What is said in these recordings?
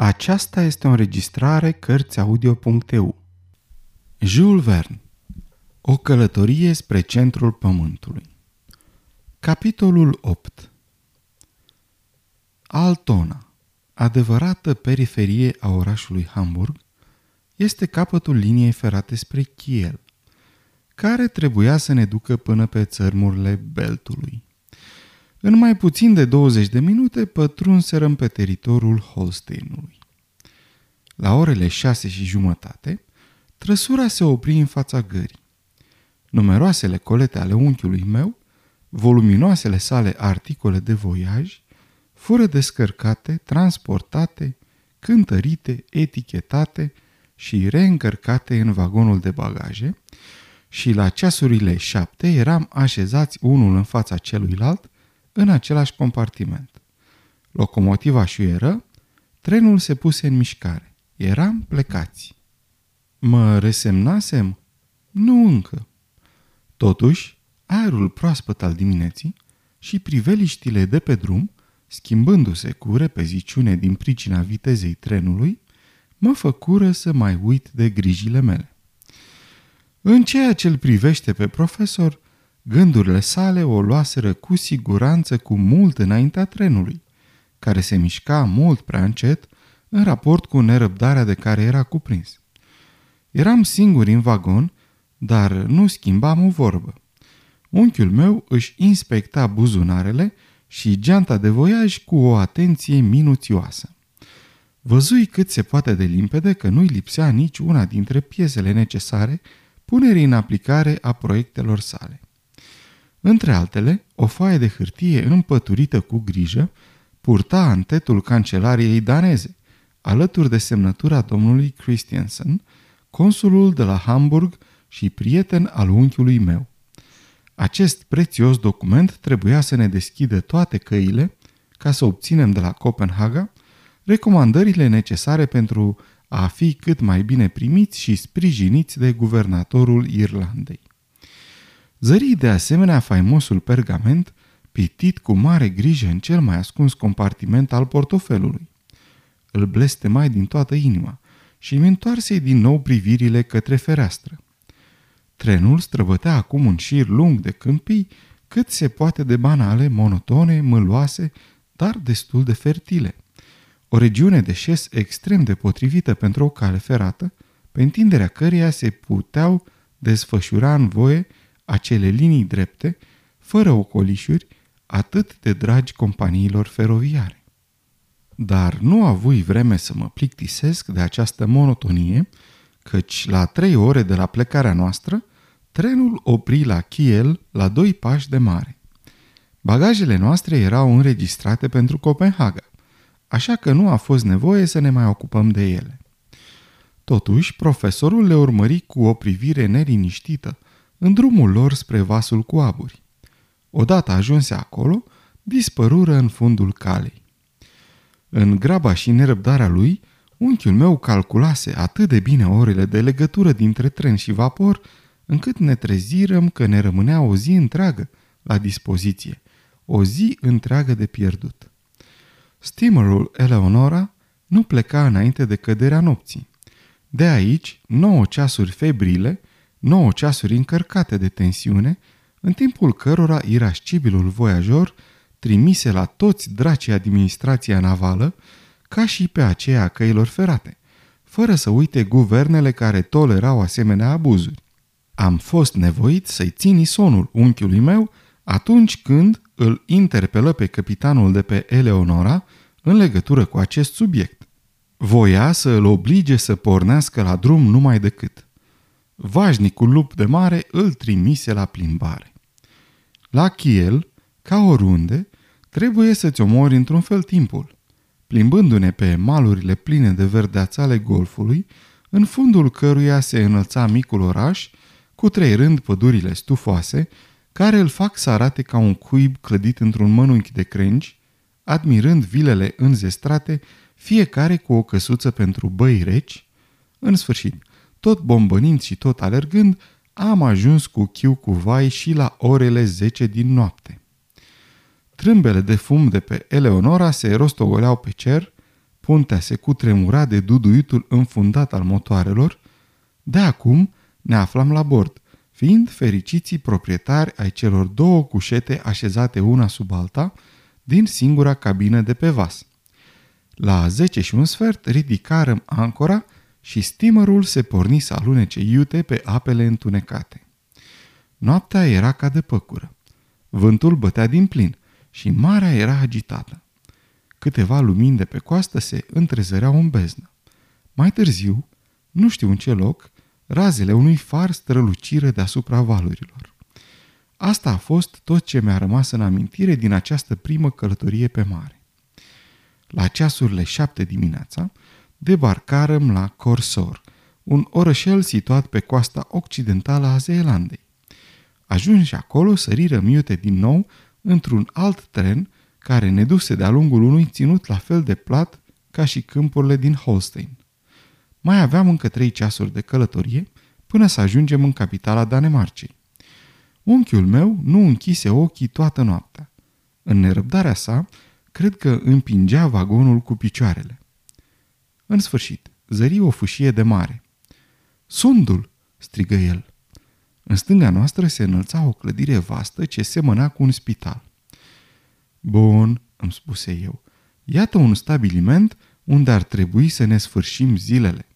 Aceasta este o înregistrare Cărțiaudio.eu Jules Verne. O călătorie spre centrul pământului. Capitolul 8 Altona, adevărată periferie a orașului Hamburg, este capătul liniei ferate spre Kiel, care trebuia să ne ducă până pe țărmurile Beltului. În mai puțin de 20 de minute pătrunserăm pe teritoriul Holsteinului. La orele șase și jumătate, trăsura se opri în fața gării. Numeroasele colete ale unchiului meu, voluminoasele sale articole de voiaj, fură descărcate, transportate, cântărite, etichetate și reîncărcate în vagonul de bagaje și la ceasurile șapte eram așezați unul în fața celuilalt în același compartiment. Locomotiva șuieră, trenul se puse în mișcare. Eram plecați. Mă resemnasem? Nu încă. Totuși, aerul proaspăt al dimineții și priveliștile de pe drum, schimbându-se cu repeziciune din pricina vitezei trenului, mă făcură să mai uit de grijile mele. În ceea ce îl privește pe profesor, Gândurile sale o luaseră cu siguranță cu mult înaintea trenului, care se mișca mult prea încet în raport cu nerăbdarea de care era cuprins. Eram singur în vagon, dar nu schimbam o vorbă. Unchiul meu își inspecta buzunarele și geanta de voiaj cu o atenție minuțioasă. Văzui cât se poate de limpede că nu-i lipsea nici una dintre piesele necesare punerii în aplicare a proiectelor sale. Între altele, o foaie de hârtie împăturită cu grijă purta antetul cancelariei daneze, alături de semnătura domnului Christiansen, consulul de la Hamburg și prieten al unchiului meu. Acest prețios document trebuia să ne deschidă toate căile ca să obținem de la Copenhaga recomandările necesare pentru a fi cât mai bine primiți și sprijiniți de guvernatorul Irlandei. Zării de asemenea faimosul pergament pitit cu mare grijă în cel mai ascuns compartiment al portofelului. Îl blestemai din toată inima și mi întoarse din nou privirile către fereastră. Trenul străbătea acum un șir lung de câmpii, cât se poate de banale, monotone, mâloase, dar destul de fertile. O regiune de șes extrem de potrivită pentru o cale ferată, pe întinderea căreia se puteau desfășura în voie acele linii drepte, fără ocolișuri, atât de dragi companiilor feroviare. Dar nu avui vreme să mă plictisesc de această monotonie, căci la trei ore de la plecarea noastră, trenul opri la Kiel la doi pași de mare. Bagajele noastre erau înregistrate pentru Copenhaga, așa că nu a fost nevoie să ne mai ocupăm de ele. Totuși, profesorul le urmări cu o privire neliniștită, în drumul lor spre vasul cu aburi. Odată ajunse acolo, dispărură în fundul calei. În graba și nerăbdarea lui, unchiul meu calculase atât de bine orele de legătură dintre tren și vapor, încât ne trezirăm că ne rămânea o zi întreagă la dispoziție, o zi întreagă de pierdut. Steamerul Eleonora nu pleca înainte de căderea nopții. De aici, nouă ceasuri febrile, nouă ceasuri încărcate de tensiune, în timpul cărora irascibilul voiajor trimise la toți dracii administrația navală, ca și pe aceea căilor ferate, fără să uite guvernele care tolerau asemenea abuzuri. Am fost nevoit să-i țin sonul unchiului meu atunci când îl interpelă pe capitanul de pe Eleonora în legătură cu acest subiect. Voia să îl oblige să pornească la drum numai decât vașnicul lup de mare îl trimise la plimbare. La Kiel, ca oriunde, trebuie să-ți omori într-un fel timpul. Plimbându-ne pe malurile pline de verdeață ale golfului, în fundul căruia se înălța micul oraș, cu trei rând pădurile stufoase, care îl fac să arate ca un cuib clădit într-un mănunchi de crengi, admirând vilele înzestrate, fiecare cu o căsuță pentru băi reci, în sfârșit, tot bombănind și tot alergând, am ajuns cu chiu cu vai și la orele 10 din noapte. Trâmbele de fum de pe Eleonora se rostogoleau pe cer, puntea se cutremura de duduitul înfundat al motoarelor, de acum ne aflam la bord, fiind fericiții proprietari ai celor două cușete așezate una sub alta din singura cabină de pe vas. La 10 și un sfert ridicarăm ancora și steamerul se porni să alunece iute pe apele întunecate. Noaptea era ca de păcură. Vântul bătea din plin și marea era agitată. Câteva lumini de pe coastă se întrezăreau în beznă. Mai târziu, nu știu în ce loc, razele unui far strălucire deasupra valurilor. Asta a fost tot ce mi-a rămas în amintire din această primă călătorie pe mare. La ceasurile șapte dimineața, debarcarăm la Corsor, un orășel situat pe coasta occidentală a Zeelandei. Ajunși acolo, sărirăm iute din nou într-un alt tren care ne duse de-a lungul unui ținut la fel de plat ca și câmpurile din Holstein. Mai aveam încă trei ceasuri de călătorie până să ajungem în capitala Danemarcei. Unchiul meu nu închise ochii toată noaptea. În nerăbdarea sa, cred că împingea vagonul cu picioarele. În sfârșit, zări o fâșie de mare. Sundul!" strigă el. În stânga noastră se înălța o clădire vastă ce semăna cu un spital. Bun, îmi spuse eu, iată un stabiliment unde ar trebui să ne sfârșim zilele.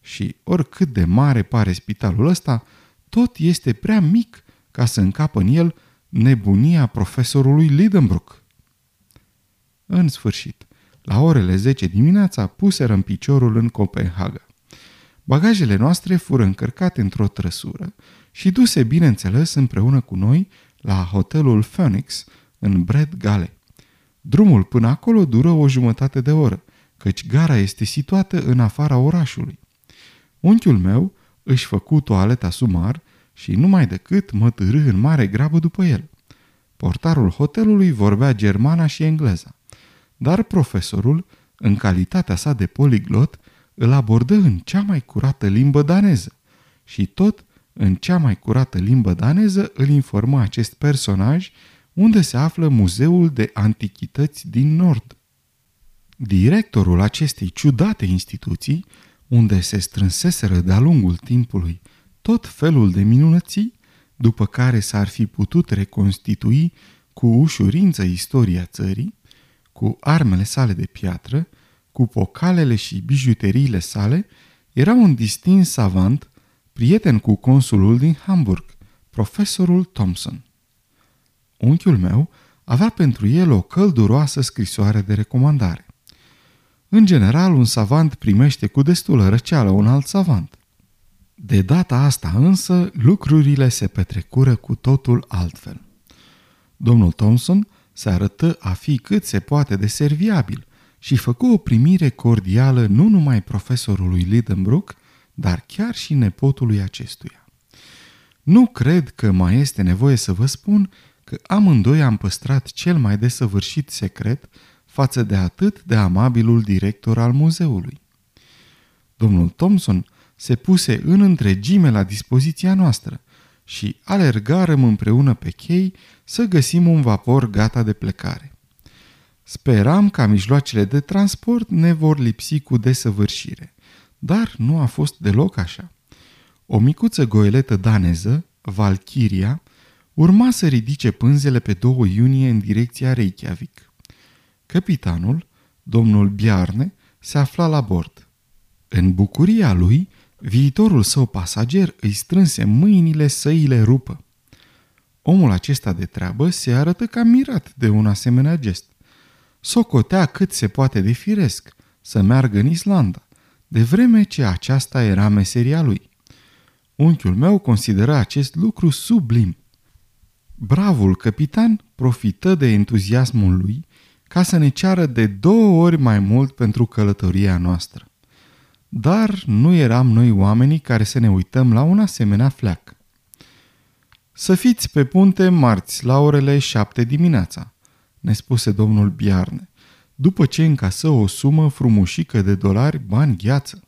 Și oricât de mare pare spitalul ăsta, tot este prea mic ca să încapă în el nebunia profesorului Lidenbrook. În sfârșit, la orele 10 dimineața puseră în piciorul în Copenhaga. Bagajele noastre fură încărcate într-o trăsură și duse, bineînțeles, împreună cu noi la hotelul Phoenix în Brad Gale. Drumul până acolo dură o jumătate de oră, căci gara este situată în afara orașului. Unchiul meu își făcu toaleta sumar și numai decât mă târâ în mare grabă după el. Portarul hotelului vorbea germana și engleza, dar profesorul, în calitatea sa de poliglot, îl abordă în cea mai curată limbă daneză și tot în cea mai curată limbă daneză îl informă acest personaj unde se află Muzeul de Antichități din Nord. Directorul acestei ciudate instituții, unde se strânseseră de-a lungul timpului tot felul de minunății, după care s-ar fi putut reconstitui cu ușurință istoria țării, cu armele sale de piatră, cu pocalele și bijuteriile sale, era un distins savant, prieten cu consulul din Hamburg, profesorul Thompson. Unchiul meu avea pentru el o călduroasă scrisoare de recomandare. În general, un savant primește cu destulă răceală un alt savant. De data asta însă, lucrurile se petrecură cu totul altfel. Domnul Thompson se arătă a fi cât se poate de serviabil și făcu o primire cordială nu numai profesorului Lidenbrook, dar chiar și nepotului acestuia. Nu cred că mai este nevoie să vă spun că amândoi am păstrat cel mai desăvârșit secret față de atât de amabilul director al muzeului. Domnul Thomson se puse în întregime la dispoziția noastră și alergarăm împreună pe chei să găsim un vapor gata de plecare. Speram ca mijloacele de transport ne vor lipsi cu desăvârșire, dar nu a fost deloc așa. O micuță goeletă daneză, Valkyria, urma să ridice pânzele pe 2 iunie în direcția Reykjavik. Capitanul, domnul Biarne, se afla la bord. În bucuria lui, viitorul său pasager îi strânse mâinile să îi le rupă. Omul acesta de treabă se arătă cam mirat de un asemenea gest. Socotea cât se poate de firesc să meargă în Islanda, de vreme ce aceasta era meseria lui. Unchiul meu considera acest lucru sublim. Bravul capitan profită de entuziasmul lui ca să ne ceară de două ori mai mult pentru călătoria noastră. Dar nu eram noi oamenii care să ne uităm la un asemenea fleac. Să fiți pe punte marți la orele șapte dimineața, ne spuse domnul Biarne, după ce încasă o sumă frumușică de dolari bani gheață.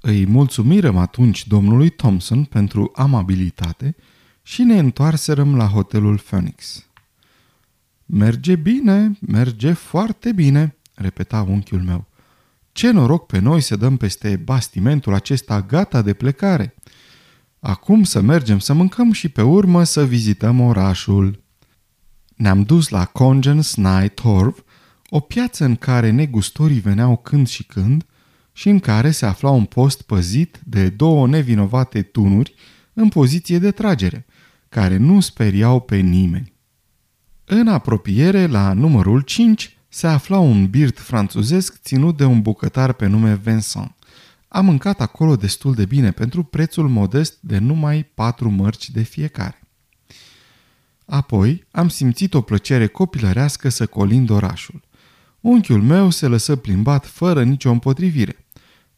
Îi mulțumirăm atunci domnului Thompson pentru amabilitate și ne întoarserăm la hotelul Phoenix. Merge bine, merge foarte bine, repeta unchiul meu. Ce noroc pe noi să dăm peste bastimentul acesta gata de plecare! Acum să mergem să mâncăm și pe urmă să vizităm orașul. Ne-am dus la Congen Snai Torv, o piață în care negustorii veneau când și când și în care se afla un post păzit de două nevinovate tunuri în poziție de tragere, care nu speriau pe nimeni. În apropiere, la numărul 5, se afla un birt franțuzesc ținut de un bucătar pe nume Vincent. Am mâncat acolo destul de bine pentru prețul modest de numai patru mărci de fiecare. Apoi am simțit o plăcere copilărească să colind orașul. Unchiul meu se lăsă plimbat fără nicio împotrivire.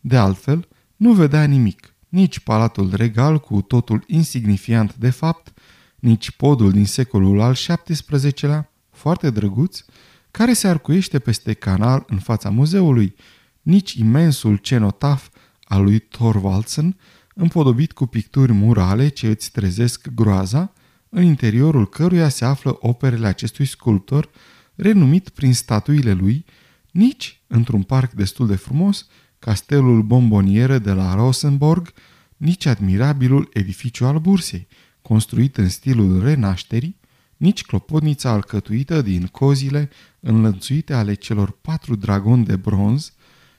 De altfel, nu vedea nimic, nici palatul regal cu totul insignifiant de fapt, nici podul din secolul al XVII-lea, foarte drăguț, care se arcuiește peste canal în fața muzeului, nici imensul cenotaf al lui Thorvaldsen, împodobit cu picturi murale ce îți trezesc groaza, în interiorul căruia se află operele acestui sculptor, renumit prin statuile lui, nici, într-un parc destul de frumos, castelul bomboniere de la Rosenborg, nici admirabilul edificiu al bursei, construit în stilul renașterii, nici clopotnița alcătuită din cozile înlănțuite ale celor patru dragoni de bronz,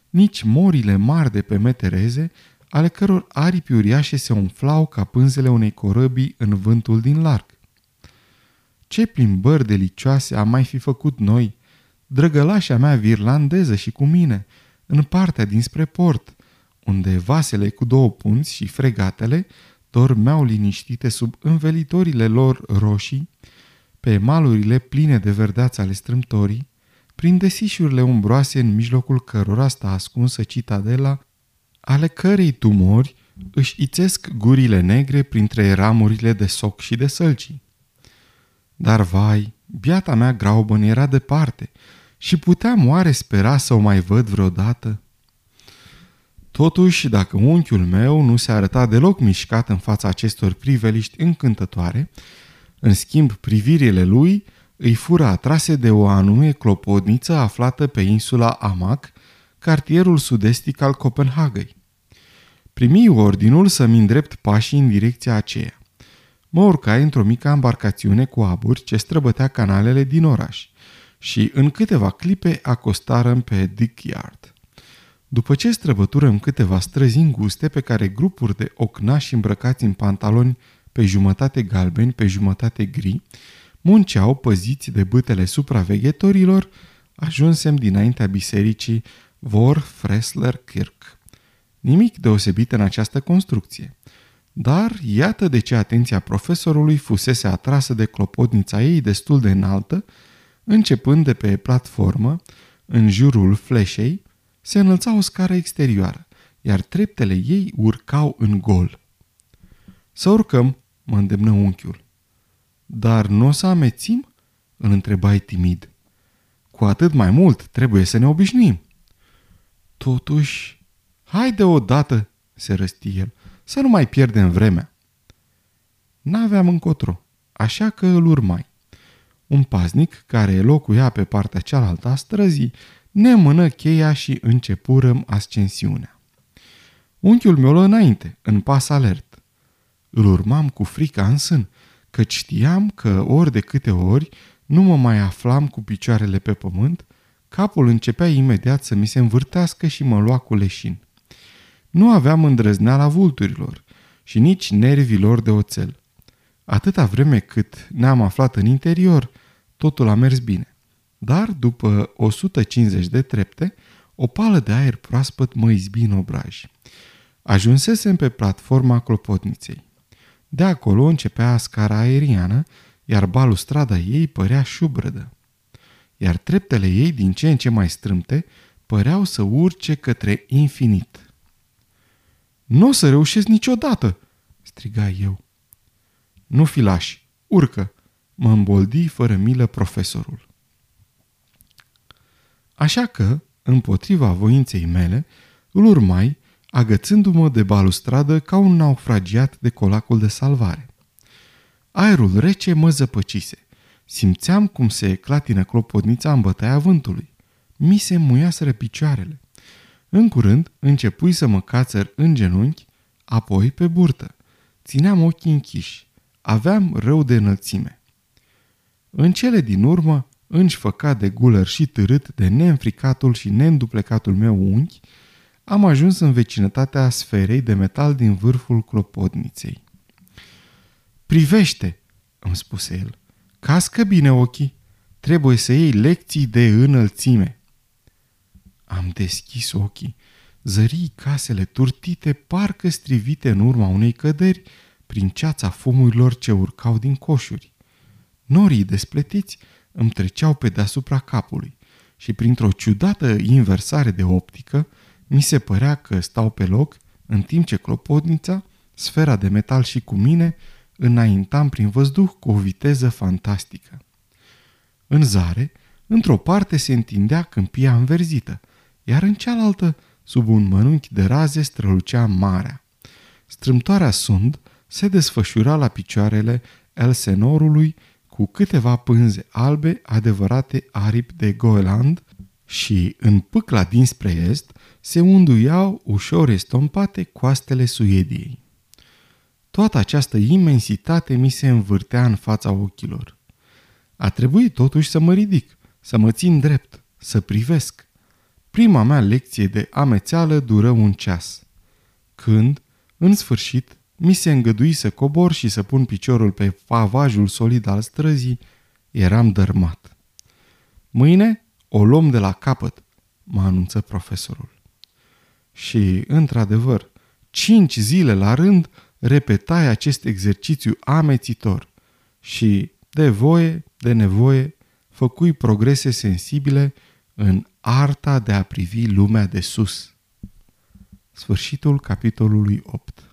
nici morile mari de pe metereze, ale căror aripi uriașe se umflau ca pânzele unei corăbii în vântul din larg. Ce plimbări delicioase am mai fi făcut noi, drăgălașa mea virlandeză și cu mine, în partea dinspre port, unde vasele cu două punți și fregatele dormeau liniștite sub învelitorile lor roșii, pe malurile pline de verdeață ale strâmtorii, prin desișurile umbroase în mijlocul cărora sta ascunsă citadela, ale cărei tumori își ițesc gurile negre printre ramurile de soc și de sălcii. Dar vai, biata mea graubăn era departe și puteam oare spera să o mai văd vreodată? Totuși, dacă unchiul meu nu se arăta deloc mișcat în fața acestor priveliști încântătoare, în schimb privirile lui îi fură atrase de o anume clopodniță aflată pe insula Amac, cartierul sudestic al Copenhagăi. Primi ordinul să-mi îndrept pașii în direcția aceea. Mă urcai într-o mică embarcațiune cu aburi ce străbătea canalele din oraș și în câteva clipe acostarăm pe Dick Yard. După ce străbăturăm câteva străzi înguste pe care grupuri de ocnași îmbrăcați în pantaloni pe jumătate galbeni, pe jumătate gri, munceau păziți de bâtele supraveghetorilor, ajunsem dinaintea bisericii Vor Fresler Kirk. Nimic deosebit în această construcție. Dar iată de ce atenția profesorului fusese atrasă de clopotnița ei destul de înaltă, începând de pe platformă, în jurul fleșei, se înălța o scară exterioară, iar treptele ei urcau în gol. Să urcăm, mă îndemnă unchiul. Dar nu o să amețim? Îl întrebai timid. Cu atât mai mult trebuie să ne obișnuim. Totuși, haide odată, se răsti el, să nu mai pierdem vremea. N-aveam încotro, așa că îl urmai. Un paznic care locuia pe partea cealaltă a străzii ne mână cheia și începurăm ascensiunea. Unchiul meu înainte, în pas alert. Îl urmam cu frica în sân, căci știam că ori de câte ori nu mă mai aflam cu picioarele pe pământ, capul începea imediat să mi se învârtească și mă lua cu leșin. Nu aveam îndrăzneala vulturilor și nici nervilor de oțel. Atâta vreme cât ne-am aflat în interior, totul a mers bine. Dar după 150 de trepte, o pală de aer proaspăt mă izbi în obraj. Ajunsesem pe platforma clopotniței. De acolo începea scara aeriană, iar balustrada ei părea șubrădă. Iar treptele ei, din ce în ce mai strâmte, păreau să urce către infinit. Nu o să reușesc niciodată!" striga eu. Nu fi lași, urcă!" mă îmboldi fără milă profesorul. Așa că, împotriva voinței mele, îl urmai agățându-mă de balustradă ca un naufragiat de colacul de salvare. Aerul rece mă zăpăcise. Simțeam cum se clatină clopotnița în bătaia vântului. Mi se muiaseră picioarele. În curând începui să mă cațăr în genunchi, apoi pe burtă. Țineam ochii închiși. Aveam rău de înălțime. În cele din urmă, înșfăcat de guler și târât de neînfricatul și neînduplecatul meu unchi, am ajuns în vecinătatea sferei de metal din vârful clopotniței. Privește, îmi spuse el, cască bine ochii, trebuie să iei lecții de înălțime. Am deschis ochii, zării casele turtite, parcă strivite în urma unei căderi, prin ceața fumurilor ce urcau din coșuri. Norii despletiți îmi treceau pe deasupra capului și printr-o ciudată inversare de optică, mi se părea că stau pe loc, în timp ce clopotnița, sfera de metal și cu mine, înaintam prin văzduh cu o viteză fantastică. În zare, într-o parte se întindea câmpia înverzită, iar în cealaltă, sub un mănunchi de raze, strălucea marea. Strâmtoarea sund se desfășura la picioarele Elsenorului cu câteva pânze albe adevărate aripi de Goeland și în pâcla dinspre est se unduiau ușor estompate coastele Suediei. Toată această imensitate mi se învârtea în fața ochilor. A trebuit totuși să mă ridic, să mă țin drept, să privesc. Prima mea lecție de amețeală dură un ceas. Când, în sfârșit, mi se îngădui să cobor și să pun piciorul pe pavajul solid al străzii, eram dărmat. Mâine o luăm de la capăt, mă anunță profesorul. Și, într-adevăr, cinci zile la rând repetai acest exercițiu amețitor și, de voie, de nevoie, făcui progrese sensibile în arta de a privi lumea de sus. Sfârșitul capitolului 8